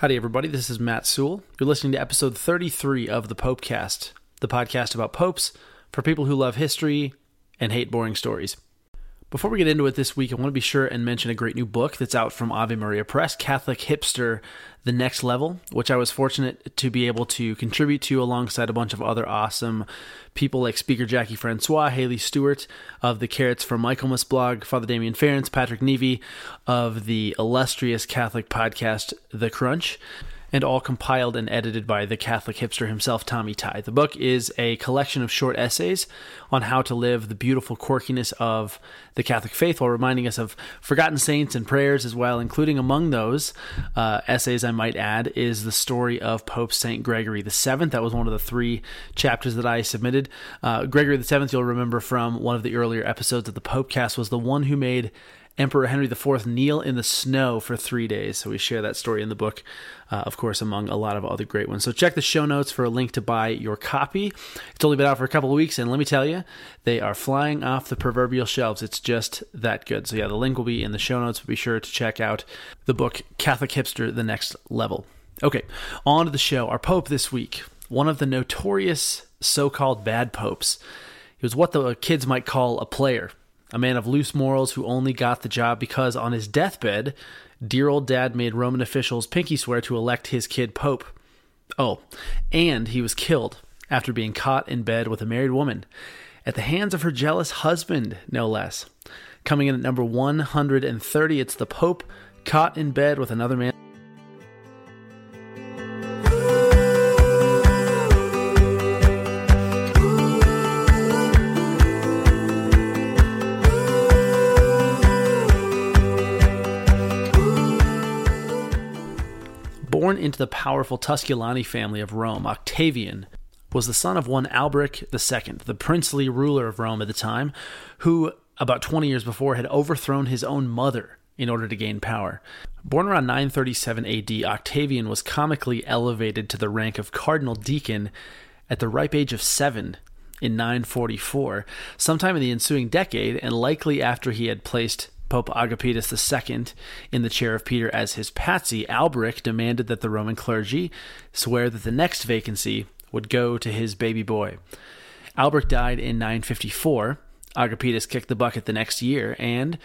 Howdy, everybody. This is Matt Sewell. You're listening to episode 33 of the Popecast, the podcast about popes for people who love history and hate boring stories. Before we get into it this week, I want to be sure and mention a great new book that's out from Ave Maria Press, Catholic Hipster The Next Level, which I was fortunate to be able to contribute to alongside a bunch of other awesome people like speaker Jackie Francois, Haley Stewart of the Carrots for Michaelmas blog, Father Damien Ference, Patrick Nevy of the illustrious Catholic podcast The Crunch and all compiled and edited by the Catholic hipster himself, Tommy Tighe. The book is a collection of short essays on how to live the beautiful quirkiness of the Catholic faith while reminding us of forgotten saints and prayers as well, including among those uh, essays, I might add, is the story of Pope St. Gregory VII. That was one of the three chapters that I submitted. Uh, Gregory VII, you'll remember from one of the earlier episodes of the Popecast, was the one who made Emperor Henry IV kneel in the snow for three days. So we share that story in the book, uh, of course, among a lot of other great ones. So check the show notes for a link to buy your copy. It's only been out for a couple of weeks, and let me tell you, they are flying off the proverbial shelves. It's just that good. So yeah, the link will be in the show notes. Be sure to check out the book Catholic Hipster: The Next Level. Okay, on to the show. Our Pope this week, one of the notorious so-called bad popes. He was what the kids might call a player a man of loose morals who only got the job because on his deathbed, dear old dad made Roman officials pinky swear to elect his kid pope. Oh, and he was killed after being caught in bed with a married woman at the hands of her jealous husband, no less. Coming in at number 130, it's the Pope caught in bed with another man. The powerful Tusculani family of Rome, Octavian was the son of one Alberic II, the princely ruler of Rome at the time, who, about 20 years before, had overthrown his own mother in order to gain power. Born around 937 AD, Octavian was comically elevated to the rank of cardinal deacon at the ripe age of seven in 944, sometime in the ensuing decade, and likely after he had placed Pope Agapetus II in the chair of Peter as his patsy, Alberic demanded that the Roman clergy swear that the next vacancy would go to his baby boy. Alberic died in 954. Agapetus kicked the bucket the next year, and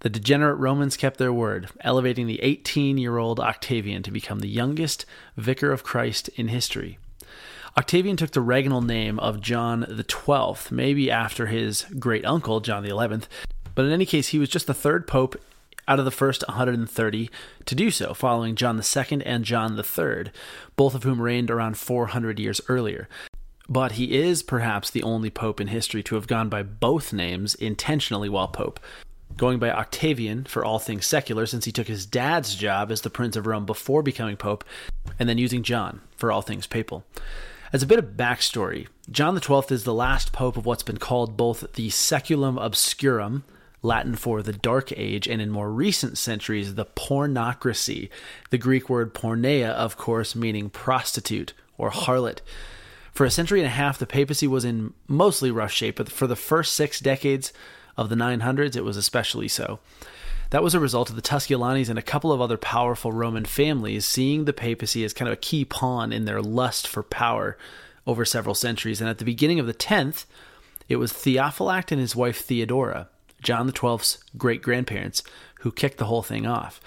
the degenerate Romans kept their word, elevating the 18 year old Octavian to become the youngest vicar of Christ in history. Octavian took the regnal name of John the Twelfth, maybe after his great uncle, John the Eleventh, but in any case, he was just the third pope out of the first 130 to do so, following John II and John III, both of whom reigned around 400 years earlier. But he is perhaps the only pope in history to have gone by both names intentionally while pope, going by Octavian for all things secular, since he took his dad's job as the Prince of Rome before becoming pope, and then using John for all things papal. As a bit of backstory, John XII is the last pope of what's been called both the Saeculum Obscurum, Latin for the Dark Age, and in more recent centuries, the pornocracy, the Greek word porneia, of course, meaning prostitute or harlot. For a century and a half, the papacy was in mostly rough shape, but for the first six decades of the 900s, it was especially so. That was a result of the Tusculanis and a couple of other powerful Roman families seeing the papacy as kind of a key pawn in their lust for power over several centuries. And at the beginning of the 10th, it was Theophylact and his wife Theodora John XII's great grandparents, who kicked the whole thing off.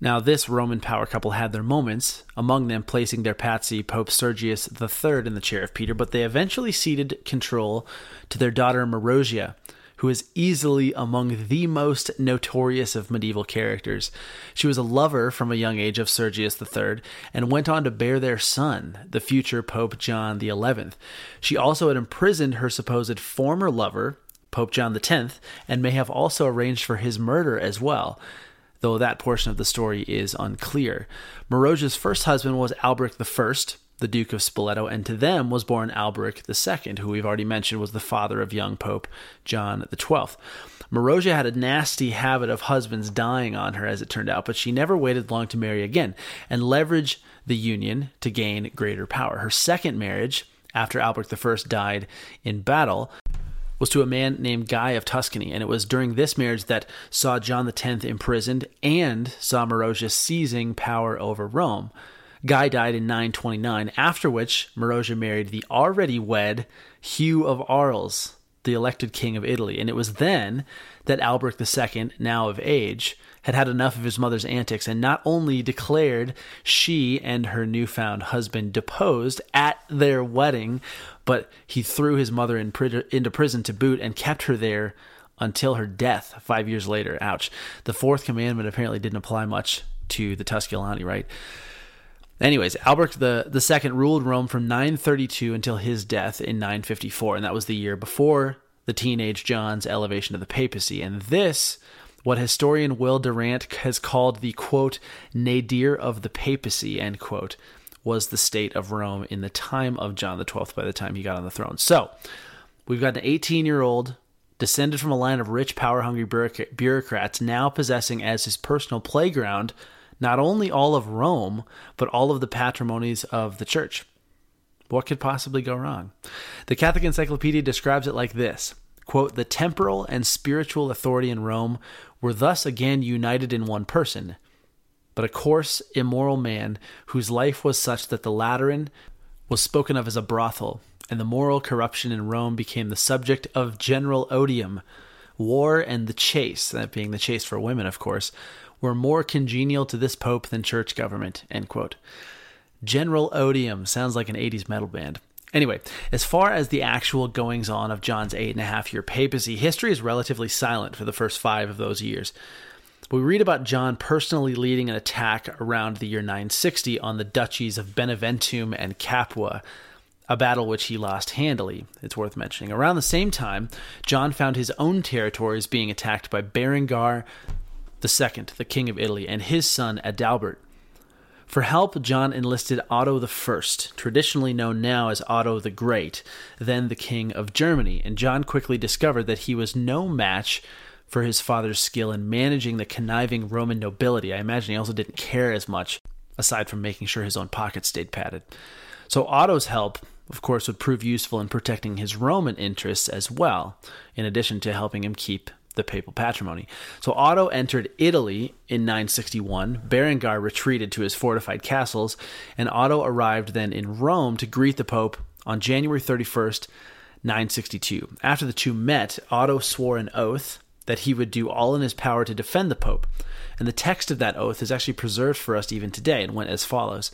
Now, this Roman power couple had their moments, among them placing their patsy Pope Sergius III in the chair of Peter, but they eventually ceded control to their daughter Marozia, who is easily among the most notorious of medieval characters. She was a lover from a young age of Sergius III and went on to bear their son, the future Pope John XI. She also had imprisoned her supposed former lover, Pope John X, and may have also arranged for his murder as well, though that portion of the story is unclear. Marozia's first husband was Alberic I, the Duke of Spoleto, and to them was born Alberic II, who we've already mentioned was the father of young Pope John XII. Marozia had a nasty habit of husbands dying on her, as it turned out, but she never waited long to marry again and leverage the union to gain greater power. Her second marriage, after Alberic I died in battle, was to a man named Guy of Tuscany, and it was during this marriage that saw John X imprisoned and saw Marozia seizing power over Rome. Guy died in 929, after which Marozia married the already wed Hugh of Arles, the elected king of Italy. And it was then that Alberic II, now of age, had had enough of his mother's antics and not only declared she and her newfound husband deposed at their wedding, but he threw his mother in into prison to boot and kept her there until her death five years later. Ouch. The fourth commandment apparently didn't apply much to the Tusculani, right? Anyways, Albert the, the second ruled Rome from 932 until his death in 954, and that was the year before the teenage John's elevation to the papacy. And this, what historian Will Durant has called the quote nadir of the papacy, end quote, was the state of Rome in the time of John the Twelfth by the time he got on the throne. So we've got an 18 year old descended from a line of rich, power hungry bureaucrats, now possessing as his personal playground not only all of Rome, but all of the patrimonies of the church. What could possibly go wrong? The Catholic Encyclopedia describes it like this quote, The temporal and spiritual authority in Rome were thus again united in one person, but a coarse, immoral man whose life was such that the Lateran was spoken of as a brothel, and the moral corruption in Rome became the subject of general odium. War and the chase, that being the chase for women, of course, were more congenial to this pope than church government. End quote. General Odium sounds like an 80s metal band. Anyway, as far as the actual goings on of John's eight and a half year papacy, history is relatively silent for the first five of those years. We read about John personally leading an attack around the year 960 on the duchies of Beneventum and Capua, a battle which he lost handily, it's worth mentioning. Around the same time, John found his own territories being attacked by Berengar II, the king of Italy, and his son Adalbert. For help, John enlisted Otto I, traditionally known now as Otto the Great, then the king of Germany, and John quickly discovered that he was no match for his father's skill in managing the conniving Roman nobility. I imagine he also didn't care as much, aside from making sure his own pockets stayed padded. So Otto's help, of course, would prove useful in protecting his Roman interests as well, in addition to helping him keep the papal patrimony. So Otto entered Italy in 961. Berengar retreated to his fortified castles, and Otto arrived then in Rome to greet the Pope on January 31st, 962. After the two met, Otto swore an oath that he would do all in his power to defend the Pope. And the text of that oath is actually preserved for us even today and went as follows.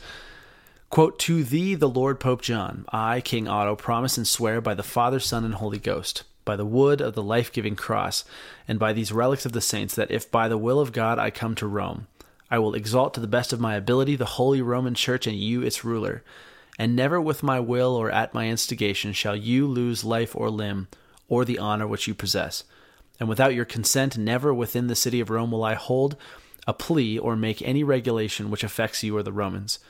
Quote, To thee, the Lord Pope John, I, King Otto, promise and swear by the Father, Son, and Holy Ghost by the wood of the life giving cross, and by these relics of the saints, that if by the will of God I come to Rome, I will exalt to the best of my ability the holy Roman Church and you its ruler. And never with my will or at my instigation shall you lose life or limb, or the honor which you possess. And without your consent, never within the city of Rome will I hold a plea or make any regulation which affects you or the Romans.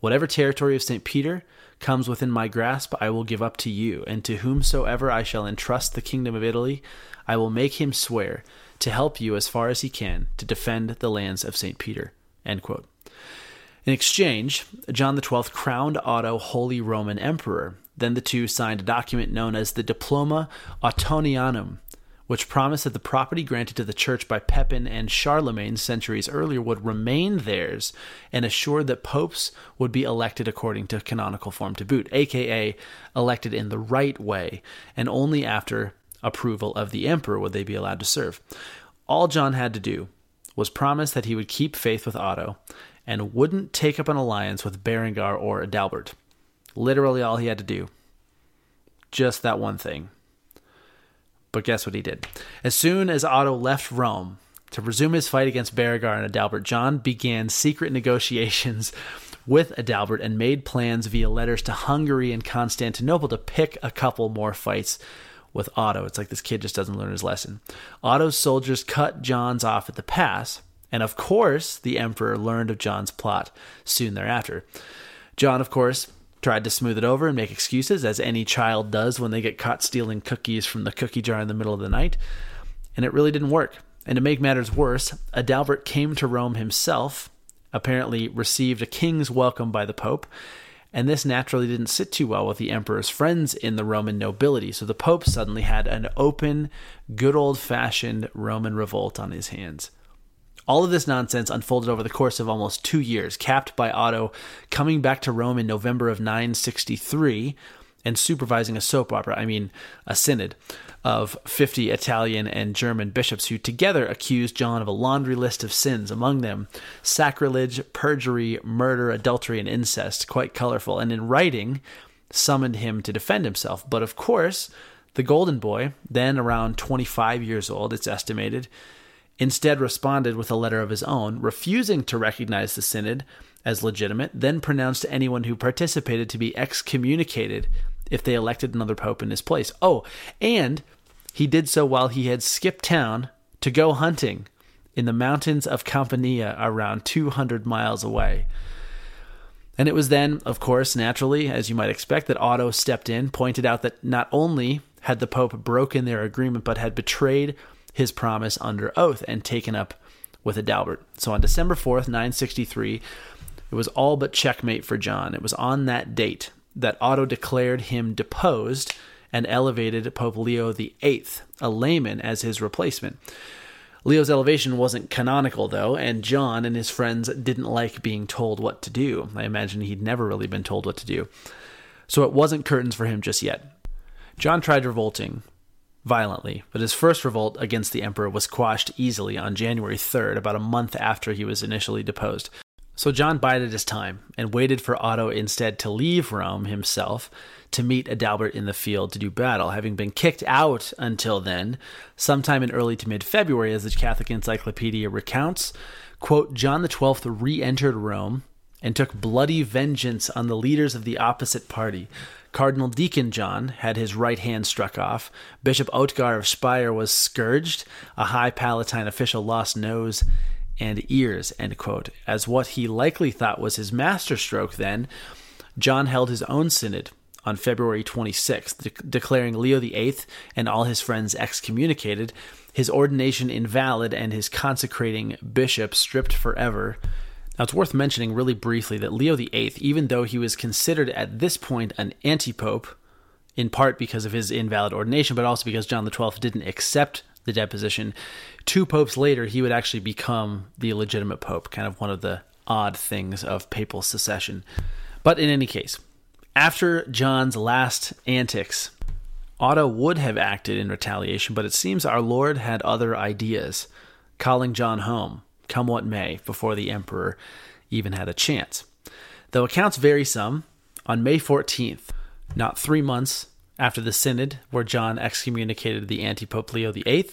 Whatever territory of St. Peter, comes within my grasp, I will give up to you, and to whomsoever I shall entrust the kingdom of Italy, I will make him swear to help you as far as he can to defend the lands of St. Peter. In exchange, John XII crowned Otto Holy Roman Emperor. Then the two signed a document known as the Diploma Ottonianum, which promised that the property granted to the church by Pepin and Charlemagne centuries earlier would remain theirs and assured that popes would be elected according to canonical form to boot, aka elected in the right way, and only after approval of the emperor would they be allowed to serve. All John had to do was promise that he would keep faith with Otto and wouldn't take up an alliance with Berengar or Adalbert. Literally all he had to do. Just that one thing. But guess what he did? As soon as Otto left Rome to resume his fight against Berengar and Adalbert, John began secret negotiations with Adalbert and made plans via letters to Hungary and Constantinople to pick a couple more fights with Otto. It's like this kid just doesn't learn his lesson. Otto's soldiers cut John's off at the pass, and of course, the emperor learned of John's plot soon thereafter. John, of course, tried to smooth it over and make excuses, as any child does when they get caught stealing cookies from the cookie jar in the middle of the night. And it really didn't work. And to make matters worse, Adalbert came to Rome himself, apparently received a king's welcome by the Pope, and this naturally didn't sit too well with the emperor's friends in the Roman nobility. So the Pope suddenly had an open, good old fashioned Roman revolt on his hands. All of this nonsense unfolded over the course of almost two years, capped by Otto coming back to Rome in November of 963 and supervising a soap opera, I mean, a synod of 50 Italian and German bishops who together accused John of a laundry list of sins, among them sacrilege, perjury, murder, adultery, and incest. Quite colorful. And in writing, summoned him to defend himself. But of course, the Golden Boy, then around 25 years old, it's estimated, instead responded with a letter of his own, refusing to recognize the synod as legitimate, then pronounced anyone who participated to be excommunicated if they elected another pope in his place. Oh, and he did so while he had skipped town to go hunting in the mountains of Campania around 200 miles away. And it was then, of course, naturally, as you might expect, that Otto stepped in, pointed out that not only had the Pope broken their agreement, but had betrayed his promise under oath and taken up with Adalbert. So on December 4th, 963, it was all but checkmate for John. It was on that date that Otto declared him deposed and elevated Pope Leo VIII, a layman, as his replacement. Leo's elevation wasn't canonical, though, and John and his friends didn't like being told what to do. I imagine he'd never really been told what to do. So it wasn't curtains for him just yet. John tried revolting violently, but his first revolt against the emperor was quashed easily on January 3rd, about a month after he was initially deposed. So John bided his time and waited for Otto instead to leave Rome himself to meet Adalbert in the field to do battle, having been kicked out until then, sometime in early to mid February, as the Catholic Encyclopedia recounts. Quote, John XII re entered Rome and took bloody vengeance on the leaders of the opposite party. Cardinal Deacon John had his right hand struck off. Bishop Otgar of Speyer was scourged. A high Palatine official lost nose and ears, quote. As what he likely thought was his masterstroke then, John held his own synod on February 26th, de- declaring Leo VIII and all his friends excommunicated, his ordination invalid, and his consecrating bishop stripped forever. Now, it's worth mentioning really briefly that Leo VIII, even though he was considered at this point an anti pope, in part because of his invalid ordination, but also because John XII didn't accept the deposition. Two popes later, he would actually become the legitimate pope, kind of one of the odd things of papal succession. But in any case, after John's last antics, Otto would have acted in retaliation, but it seems our Lord had other ideas, calling John home, come what may, before the emperor even had a chance. Though accounts vary some, on May 14th, not three months after the synod where John excommunicated the anti Pope Leo VIII,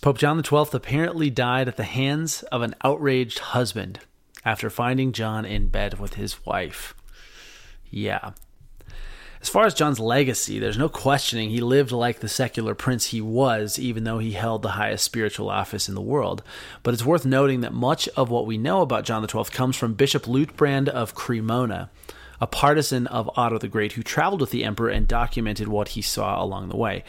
Pope John XII apparently died at the hands of an outraged husband after finding John in bed with his wife. Yeah. As far as John's legacy, there's no questioning he lived like the secular prince he was, even though he held the highest spiritual office in the world. But it's worth noting that much of what we know about John XII comes from Bishop Liutprand of Cremona, a partisan of Otto the Great who traveled with the emperor and documented what he saw along the way.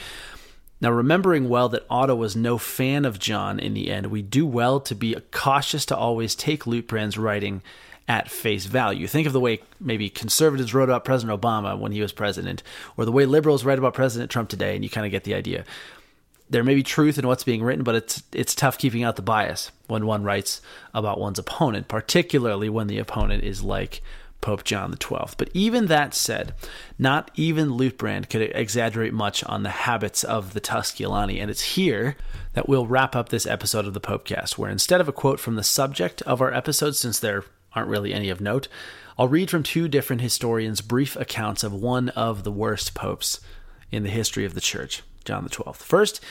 Now, remembering well that Otto was no fan of John in the end, we do well to be cautious to always take Liutprand's writing at face value. Think of the way maybe conservatives wrote about President Obama when he was president, or the way liberals write about President Trump today, and you kind of get the idea. There may be truth in what's being written, but it's it's tough keeping out the bias when one writes about one's opponent, particularly when the opponent is like Pope John XII. But even that said, not even Liutprand could exaggerate much on the habits of the Tusculani, and it's here that we'll wrap up this episode of the Popecast, where instead of a quote from the subject of our episode, since there aren't really any of note, I'll read from two different historians' brief accounts of one of the worst popes in the history of the Church, John XII. First,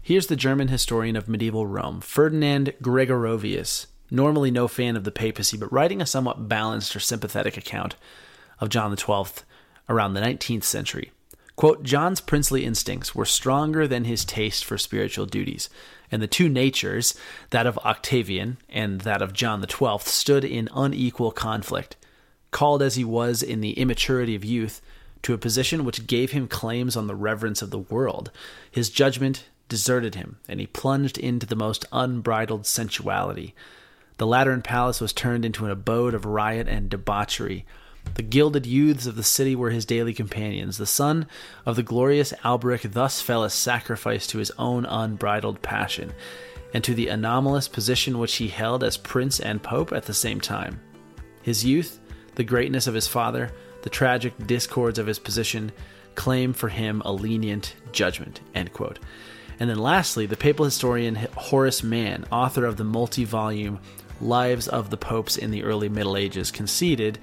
here's the German historian of medieval Rome, Ferdinand Gregorovius, normally no fan of the papacy, but writing a somewhat balanced or sympathetic account of John XII around the 19th century. Quote, John's princely instincts were stronger than his taste for spiritual duties, and the two natures, that of Octavian and that of John XII, stood in unequal conflict. Called as he was in the immaturity of youth to a position which gave him claims on the reverence of the world, his judgment deserted him, and he plunged into the most unbridled sensuality. The Lateran Palace was turned into an abode of riot and debauchery. The gilded youths of the city were his daily companions. The son of the glorious Alberic thus fell a sacrifice to his own unbridled passion. and to the anomalous position which he held as prince and pope at the same time. His youth, the greatness of his father, the tragic discords of his position, claim for him a lenient judgment. End quote. And then lastly, the papal historian Horace Mann, author of the multi volume Lives of the Popes in the Early Middle Ages, conceded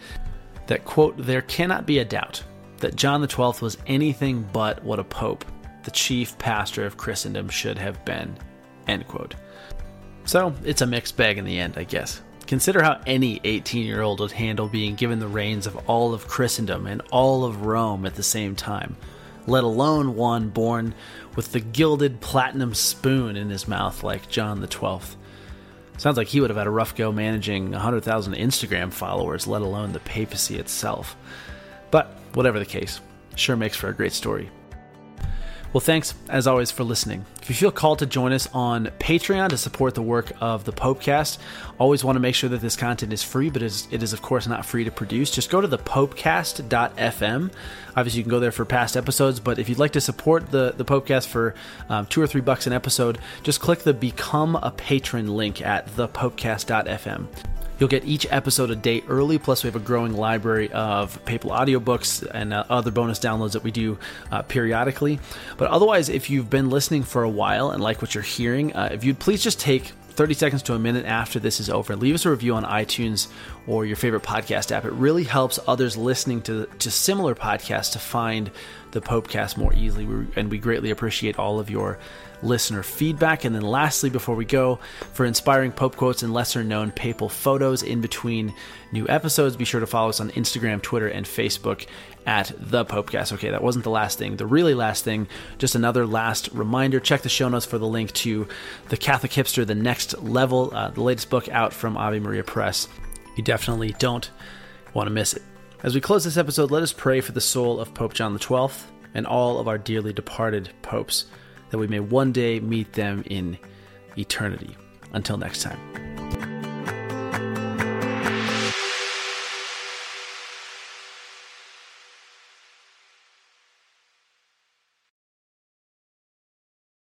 that, quote, there cannot be a doubt that John XII was anything but what a pope, the chief pastor of Christendom, should have been, end quote. So it's a mixed bag in the end, I guess. Consider how any 18 year old would handle being given the reins of all of Christendom and all of Rome at the same time, let alone one born with the gilded platinum spoon in his mouth like John XII. Sounds like he would have had a rough go managing 100,000 Instagram followers, let alone the papacy itself. But whatever the case, sure makes for a great story. Well, thanks as always for listening. If you feel called to join us on Patreon to support the work of the Popecast, always want to make sure that this content is free, but it is, of course not free to produce. Just go to the popecast.fm. Obviously, you can go there for past episodes, but if you'd like to support the, the Popecast for um, two or three bucks an episode, just click the Become a Patron link at thepopecast.fm. You'll get each episode a day early, plus, we have a growing library of papal audiobooks and uh, other bonus downloads that we do uh, periodically. But otherwise, if you've been listening for a while and like what you're hearing, uh, if you'd please just take 30 seconds to a minute after this is over. Leave us a review on iTunes or your favorite podcast app. It really helps others listening to, to similar podcasts to find the Popecast more easily. And we greatly appreciate all of your listener feedback. And then, lastly, before we go, for inspiring Pope quotes and lesser known papal photos in between new episodes, be sure to follow us on Instagram, Twitter, and Facebook at the Popecast. Okay, that wasn't the last thing. The really last thing, just another last reminder check the show notes for the link to The Catholic Hipster, the next level, uh, the latest book out from Ave Maria Press. You definitely don't want to miss it. As we close this episode, let us pray for the soul of Pope John XII and all of our dearly departed popes that we may one day meet them in eternity. Until next time.